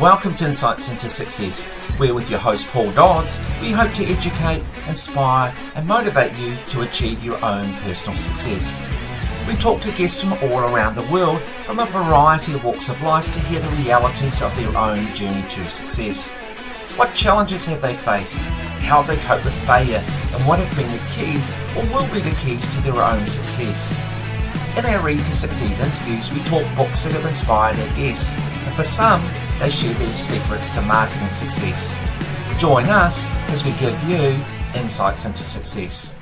Welcome to Insights into Success, where with your host Paul Dodds, we hope to educate, inspire, and motivate you to achieve your own personal success. We talk to guests from all around the world from a variety of walks of life to hear the realities of their own journey to success. What challenges have they faced? How have they coped with failure? And what have been the keys or will be the keys to their own success? In our Read to Succeed interviews, we talk books that have inspired our guests, and for some, they share their secrets to marketing success. Join us as we give you insights into success.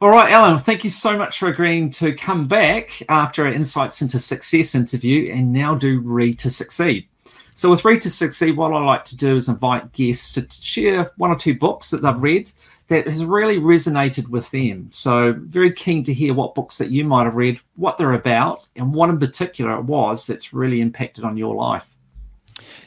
All right, Alan, thank you so much for agreeing to come back after our Insights into Success interview and now do Read to Succeed. So, with Read to Succeed, what I like to do is invite guests to share one or two books that they've read that has really resonated with them. So, very keen to hear what books that you might have read, what they're about, and what in particular it was that's really impacted on your life.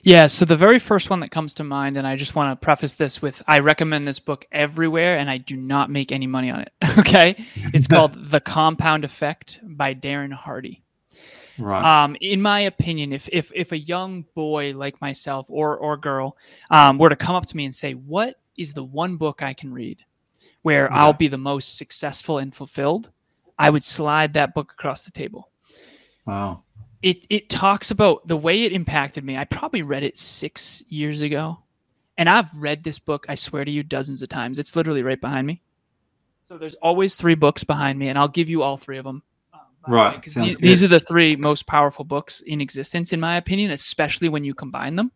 Yeah, so the very first one that comes to mind, and I just want to preface this with I recommend this book everywhere, and I do not make any money on it. okay. It's called The Compound Effect by Darren Hardy. Right. Um, in my opinion, if if if a young boy like myself or or girl um, were to come up to me and say, "What is the one book I can read where yeah. I'll be the most successful and fulfilled?" I would slide that book across the table. Wow it it talks about the way it impacted me. I probably read it six years ago, and I've read this book. I swear to you, dozens of times. It's literally right behind me. So there's always three books behind me, and I'll give you all three of them. Um, right. Because these, these, are the three most powerful books in existence, in my opinion, especially when you combine them.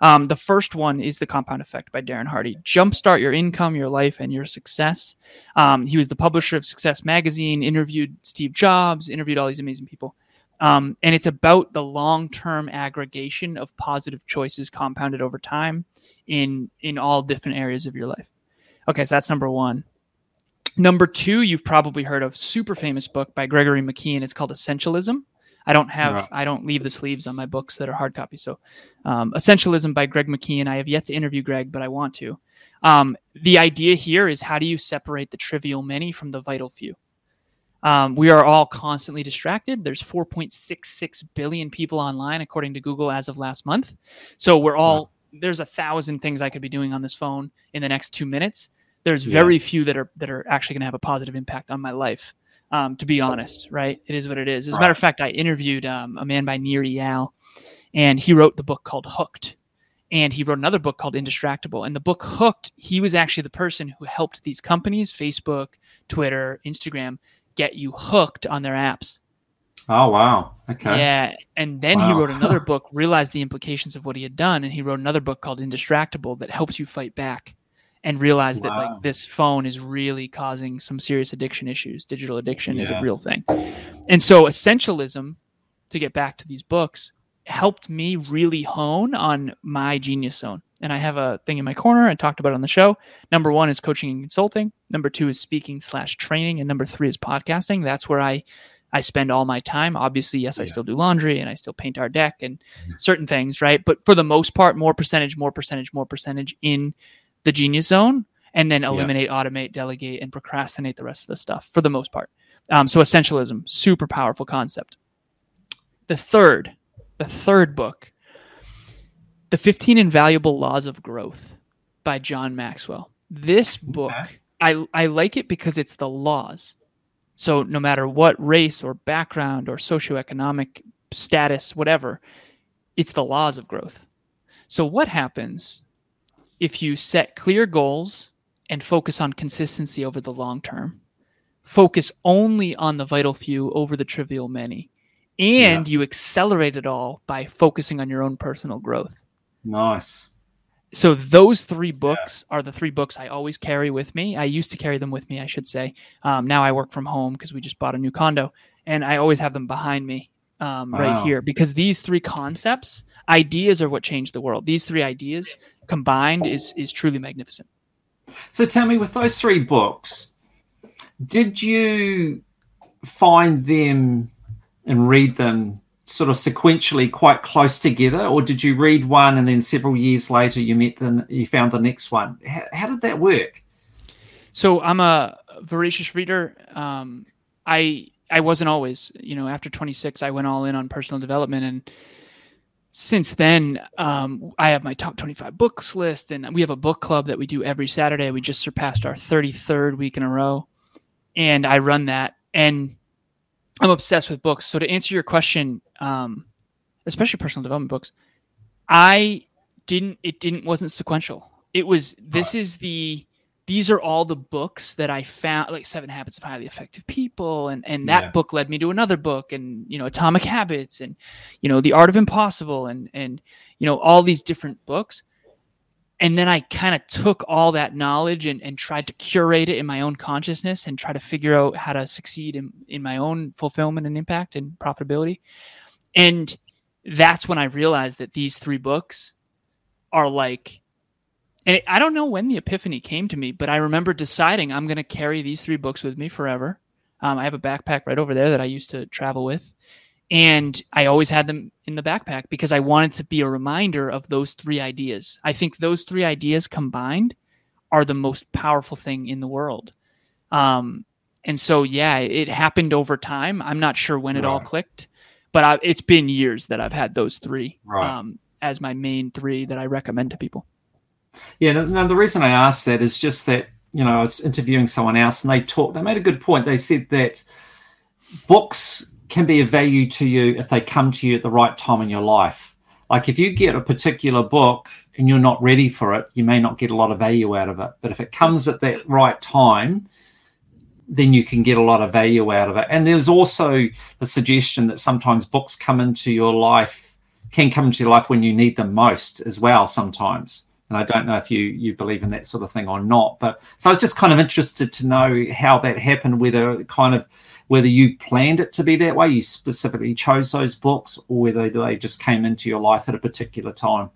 Um, the first one is The Compound Effect by Darren Hardy. Jumpstart your income, your life, and your success. Um, he was the publisher of Success Magazine, interviewed Steve Jobs, interviewed all these amazing people. Um, and it's about the long-term aggregation of positive choices compounded over time in in all different areas of your life. Okay, so that's number one. Number two, you've probably heard of super famous book by Gregory McKeown. It's called Essentialism. I don't have I don't leave the sleeves on my books that are hard copy. So, um, Essentialism by Greg McKeown. I have yet to interview Greg, but I want to. Um, the idea here is how do you separate the trivial many from the vital few? Um, we are all constantly distracted. There's 4.66 billion people online, according to Google, as of last month. So we're all there's a thousand things I could be doing on this phone in the next two minutes. There's very yeah. few that are that are actually going to have a positive impact on my life. Um, to be honest, right? It is what it is. As a matter of fact, I interviewed um, a man by Nir Eyal, and he wrote the book called Hooked and he wrote another book called Indistractable. And the book Hooked, he was actually the person who helped these companies, Facebook, Twitter, Instagram, get you hooked on their apps. Oh wow. Okay. Yeah. And then wow. he wrote another book, realized the implications of what he had done, and he wrote another book called Indistractable that helps you fight back and realize wow. that like this phone is really causing some serious addiction issues. Digital addiction yeah. is a real thing. And so essentialism, to get back to these books, helped me really hone on my genius zone and I have a thing in my corner and talked about on the show. Number one is coaching and consulting. Number two is speaking slash training, and number three is podcasting. That's where I I spend all my time. Obviously, yes, yeah. I still do laundry and I still paint our deck and mm-hmm. certain things, right? But for the most part, more percentage, more percentage, more percentage in the genius zone, and then eliminate, yeah. automate, delegate, and procrastinate the rest of the stuff for the most part. Um, so essentialism, super powerful concept. The third, the third book the 15 Invaluable Laws of Growth by John Maxwell. This book, okay. I, I like it because it's the laws. So no matter what race or background or socioeconomic status, whatever, it's the laws of growth. So what happens if you set clear goals and focus on consistency over the long term? Focus only on the vital few over the trivial many. And yeah. you accelerate it all by focusing on your own personal growth. Nice. So those three books yeah. are the three books I always carry with me. I used to carry them with me, I should say. Um, now I work from home because we just bought a new condo, and I always have them behind me um, wow. right here because these three concepts, ideas, are what change the world. These three ideas combined is is truly magnificent. So tell me, with those three books, did you find them and read them sort of sequentially quite close together, or did you read one and then several years later you met the you found the next one? How, how did that work? So I'm a voracious reader. Um, I I wasn't always, you know, after 26, I went all in on personal development and since then, um, I have my top 25 books list, and we have a book club that we do every Saturday. We just surpassed our 33rd week in a row, and I run that. And I'm obsessed with books. So to answer your question, um, especially personal development books, I didn't. It didn't wasn't sequential. It was. This is the these are all the books that I found, like Seven Habits of Highly Effective People, and and that yeah. book led me to another book, and you know Atomic Habits, and you know The Art of Impossible, and and you know all these different books, and then I kind of took all that knowledge and and tried to curate it in my own consciousness and try to figure out how to succeed in in my own fulfillment and impact and profitability, and that's when I realized that these three books are like and I don't know when the epiphany came to me, but I remember deciding I'm going to carry these three books with me forever. Um, I have a backpack right over there that I used to travel with. And I always had them in the backpack because I wanted to be a reminder of those three ideas. I think those three ideas combined are the most powerful thing in the world. Um, and so, yeah, it happened over time. I'm not sure when it all clicked, but I, it's been years that I've had those three right. um, as my main three that I recommend to people. Yeah, no, the reason I asked that is just that you know I was interviewing someone else and they talked. They made a good point. They said that books can be of value to you if they come to you at the right time in your life. Like if you get a particular book and you're not ready for it, you may not get a lot of value out of it. But if it comes at that right time, then you can get a lot of value out of it. And there's also the suggestion that sometimes books come into your life, can come into your life when you need them most as well, sometimes. And I don't know if you you believe in that sort of thing or not. But so I was just kind of interested to know how that happened, whether kind of whether you planned it to be that way, you specifically chose those books, or whether they just came into your life at a particular time.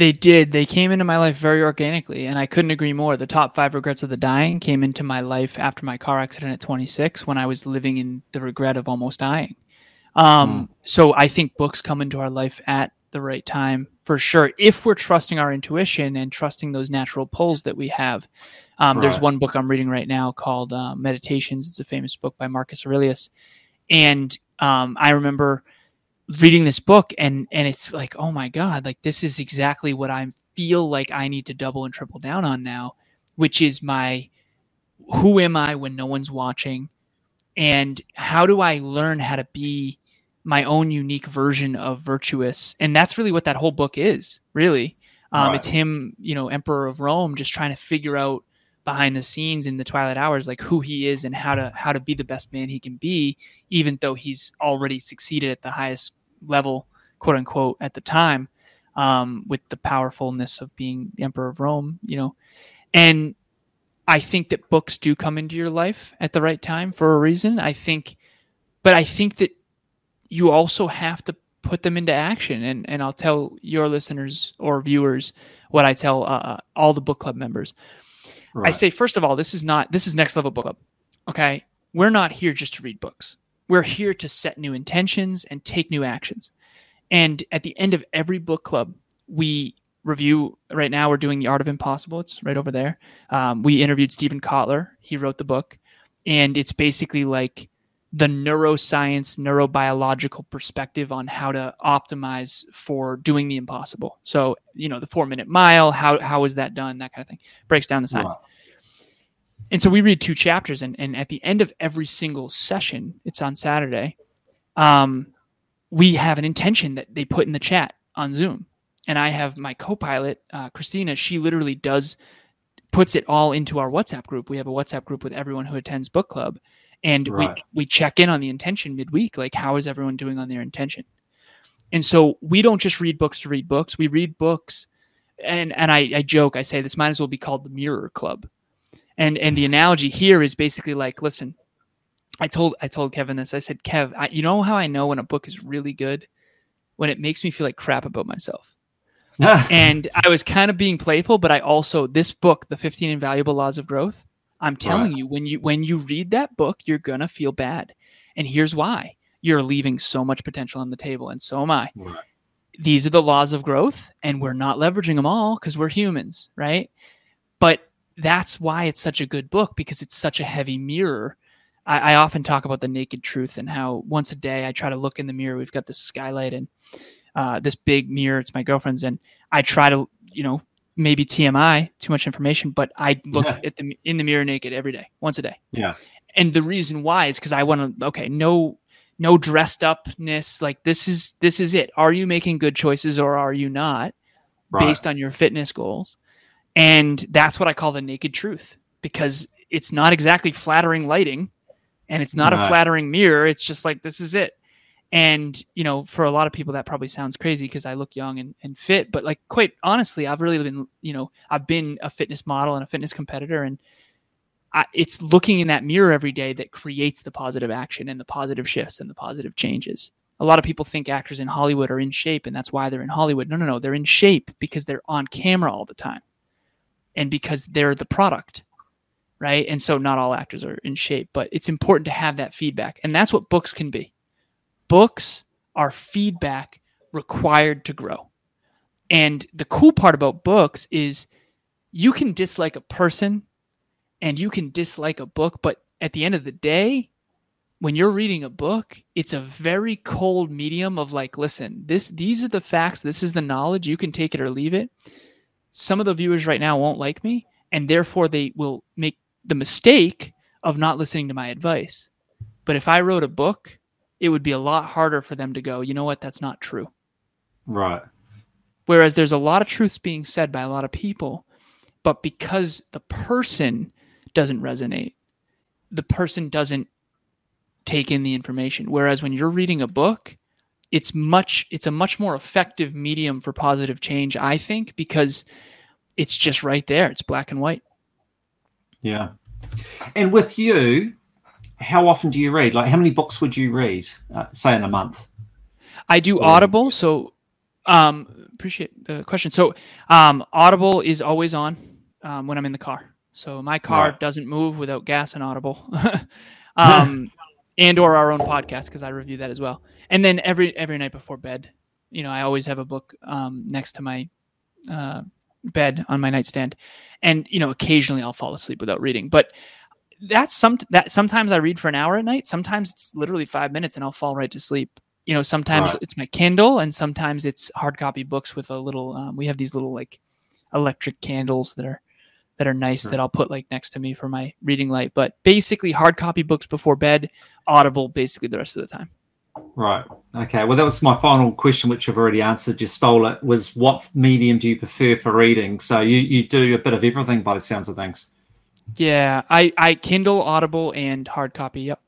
They did. They came into my life very organically, and I couldn't agree more. The top five regrets of the dying came into my life after my car accident at 26, when I was living in the regret of almost dying. Um, mm. So I think books come into our life at the right time for sure if we're trusting our intuition and trusting those natural pulls that we have um, right. there's one book i'm reading right now called uh, meditations it's a famous book by marcus aurelius and um, i remember reading this book and and it's like oh my god like this is exactly what i feel like i need to double and triple down on now which is my who am i when no one's watching? And how do i learn how to be my own unique version of virtuous? And that's really what that whole book is really. Um, right. it's him you know emperor of rome just trying to figure out behind the scenes in the twilight hours like who he is and how to how to be the best man he can be even though he's already succeeded at the highest level quote unquote at the time um, with the powerfulness of being the emperor of rome you know and i think that books do come into your life at the right time for a reason i think but i think that you also have to put them into action. And and I'll tell your listeners or viewers what I tell uh, uh, all the book club members. Right. I say first of all, this is not this is next level book club. Okay, we're not here just to read books. We're here to set new intentions and take new actions. And at the end of every book club, we review. Right now, we're doing the Art of Impossible. It's right over there. Um, we interviewed steven Kotler. He wrote the book, and it's basically like the neuroscience, neurobiological perspective on how to optimize for doing the impossible. So, you know, the four minute mile, how, how is that done? That kind of thing breaks down the science. Wow. And so we read two chapters, and, and at the end of every single session, it's on Saturday, um, we have an intention that they put in the chat on Zoom. And I have my co pilot, uh, Christina, she literally does puts it all into our WhatsApp group. We have a WhatsApp group with everyone who attends book club and right. we we check in on the intention midweek like how is everyone doing on their intention and so we don't just read books to read books we read books and and I, I joke i say this might as well be called the mirror club and and the analogy here is basically like listen i told i told kevin this i said kev I, you know how i know when a book is really good when it makes me feel like crap about myself and i was kind of being playful but i also this book the 15 invaluable laws of growth I'm telling right. you, when you when you read that book, you're gonna feel bad. And here's why. You're leaving so much potential on the table, and so am I. Right. These are the laws of growth, and we're not leveraging them all because we're humans, right? That's why it's such a good book because it's such a heavy mirror. I, I often talk about the naked truth and how once a day I try to look in the mirror. We've got this skylight, and uh, this big mirror. It's my girlfriend's, and I try to, you know, maybe TMI, too much information, but I look yeah. at the in the mirror naked every day, once a day. Yeah. And the reason why is because I want to. Okay, no, no dressed upness. Like this is this is it. Are you making good choices or are you not, right. based on your fitness goals? And that's what I call the naked truth because it's not exactly flattering lighting, and it's not right. a flattering mirror. It's just like this is it and you know for a lot of people that probably sounds crazy because i look young and, and fit but like quite honestly i've really been you know i've been a fitness model and a fitness competitor and I, it's looking in that mirror every day that creates the positive action and the positive shifts and the positive changes a lot of people think actors in hollywood are in shape and that's why they're in hollywood no no no they're in shape because they're on camera all the time and because they're the product right and so not all actors are in shape but it's important to have that feedback and that's what books can be books are feedback required to grow. And the cool part about books is you can dislike a person and you can dislike a book, but at the end of the day, when you're reading a book, it's a very cold medium of like, listen, this these are the facts, this is the knowledge, you can take it or leave it. Some of the viewers right now won't like me, and therefore they will make the mistake of not listening to my advice. But if I wrote a book it would be a lot harder for them to go, you know what, that's not true. Right. Whereas there's a lot of truths being said by a lot of people, but because the person doesn't resonate, the person doesn't take in the information. Whereas when you're reading a book, it's much it's a much more effective medium for positive change, I think, because it's just right there. It's black and white. Yeah. And with you, how often do you read? Like, how many books would you read, uh, say, in a month? I do Audible, so um, appreciate the question. So, um, Audible is always on um, when I'm in the car. So my car right. doesn't move without gas and Audible, um, and or our own podcast because I review that as well. And then every every night before bed, you know, I always have a book um, next to my uh, bed on my nightstand, and you know, occasionally I'll fall asleep without reading, but that's some that sometimes I read for an hour at night. Sometimes it's literally five minutes and I'll fall right to sleep. You know, sometimes right. it's my Kindle and sometimes it's hard copy books with a little. Um, we have these little like electric candles that are that are nice hmm. that I'll put like next to me for my reading light. But basically, hard copy books before bed, Audible basically the rest of the time. Right. Okay. Well, that was my final question, which I've already answered. You stole it. Was what medium do you prefer for reading? So you you do a bit of everything by the sounds of things. Yeah, I I Kindle, Audible, and hard copy. Yep.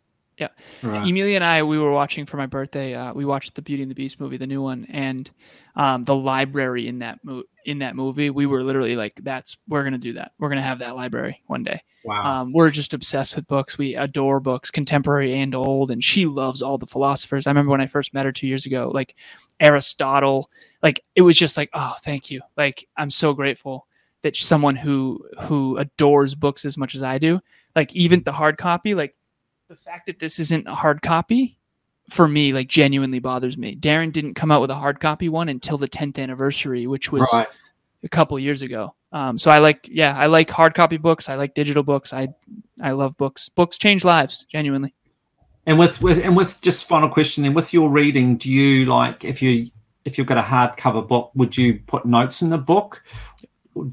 Yeah. Right. Emilia and I, we were watching for my birthday. Uh, we watched the Beauty and the Beast movie, the new one, and um, the library in that mo- in that movie. We were literally like, "That's we're gonna do that. We're gonna have that library one day." Wow. Um, we're just obsessed with books. We adore books, contemporary and old, and she loves all the philosophers. I remember when I first met her two years ago, like Aristotle. Like it was just like, oh, thank you. Like I'm so grateful that someone who who adores books as much as I do, like even the hard copy, like the fact that this isn't a hard copy for me like genuinely bothers me. Darren didn't come out with a hard copy one until the 10th anniversary, which was right. a couple years ago. Um, so I like, yeah, I like hard copy books. I like digital books. I, I love books. Books change lives, genuinely. And with, with and with just final question, and with your reading, do you like if you if you've got a hardcover book, would you put notes in the book,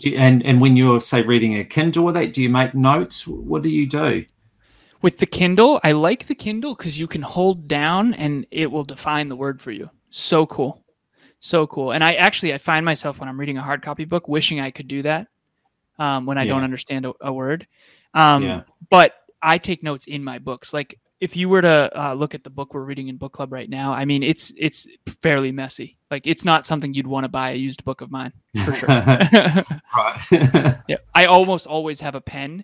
you, and and when you're say reading a Kindle with that, do you make notes? What do you do? With the Kindle, I like the Kindle because you can hold down and it will define the word for you. So cool, so cool. And I actually I find myself when I'm reading a hard copy book wishing I could do that um, when I yeah. don't understand a, a word. Um, yeah. But I take notes in my books. Like if you were to uh, look at the book we're reading in book club right now, I mean, it's it's fairly messy. Like it's not something you'd want to buy a used book of mine for sure. yeah, I almost always have a pen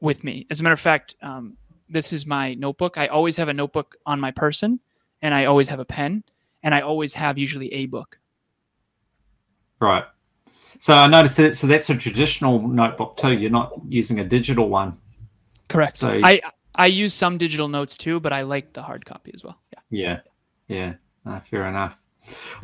with me. As a matter of fact, um, this is my notebook. I always have a notebook on my person, and I always have a pen, and I always have usually a book. Right. So I noticed that. So that's a traditional notebook too. You're not using a digital one. Correct. So I I use some digital notes too, but I like the hard copy as well. Yeah. Yeah. Yeah. Uh, fair enough.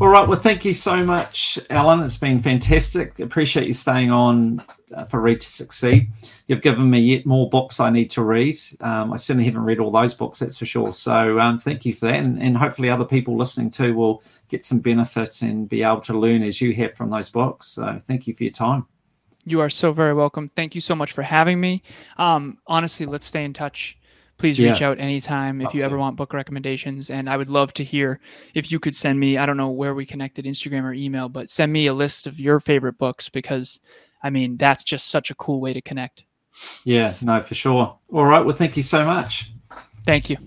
All right. Well, thank you so much, Alan. It's been fantastic. Appreciate you staying on uh, for Read to Succeed. You've given me yet more books I need to read. Um, I certainly haven't read all those books, that's for sure. So um, thank you for that. And, and hopefully, other people listening too will get some benefit and be able to learn as you have from those books. So thank you for your time. You are so very welcome. Thank you so much for having me. Um, honestly, let's stay in touch. Please reach yeah. out anytime if you ever want book recommendations. And I would love to hear if you could send me, I don't know where we connected, Instagram or email, but send me a list of your favorite books because I mean, that's just such a cool way to connect. Yeah, no, for sure. All right. Well, thank you so much. Thank you.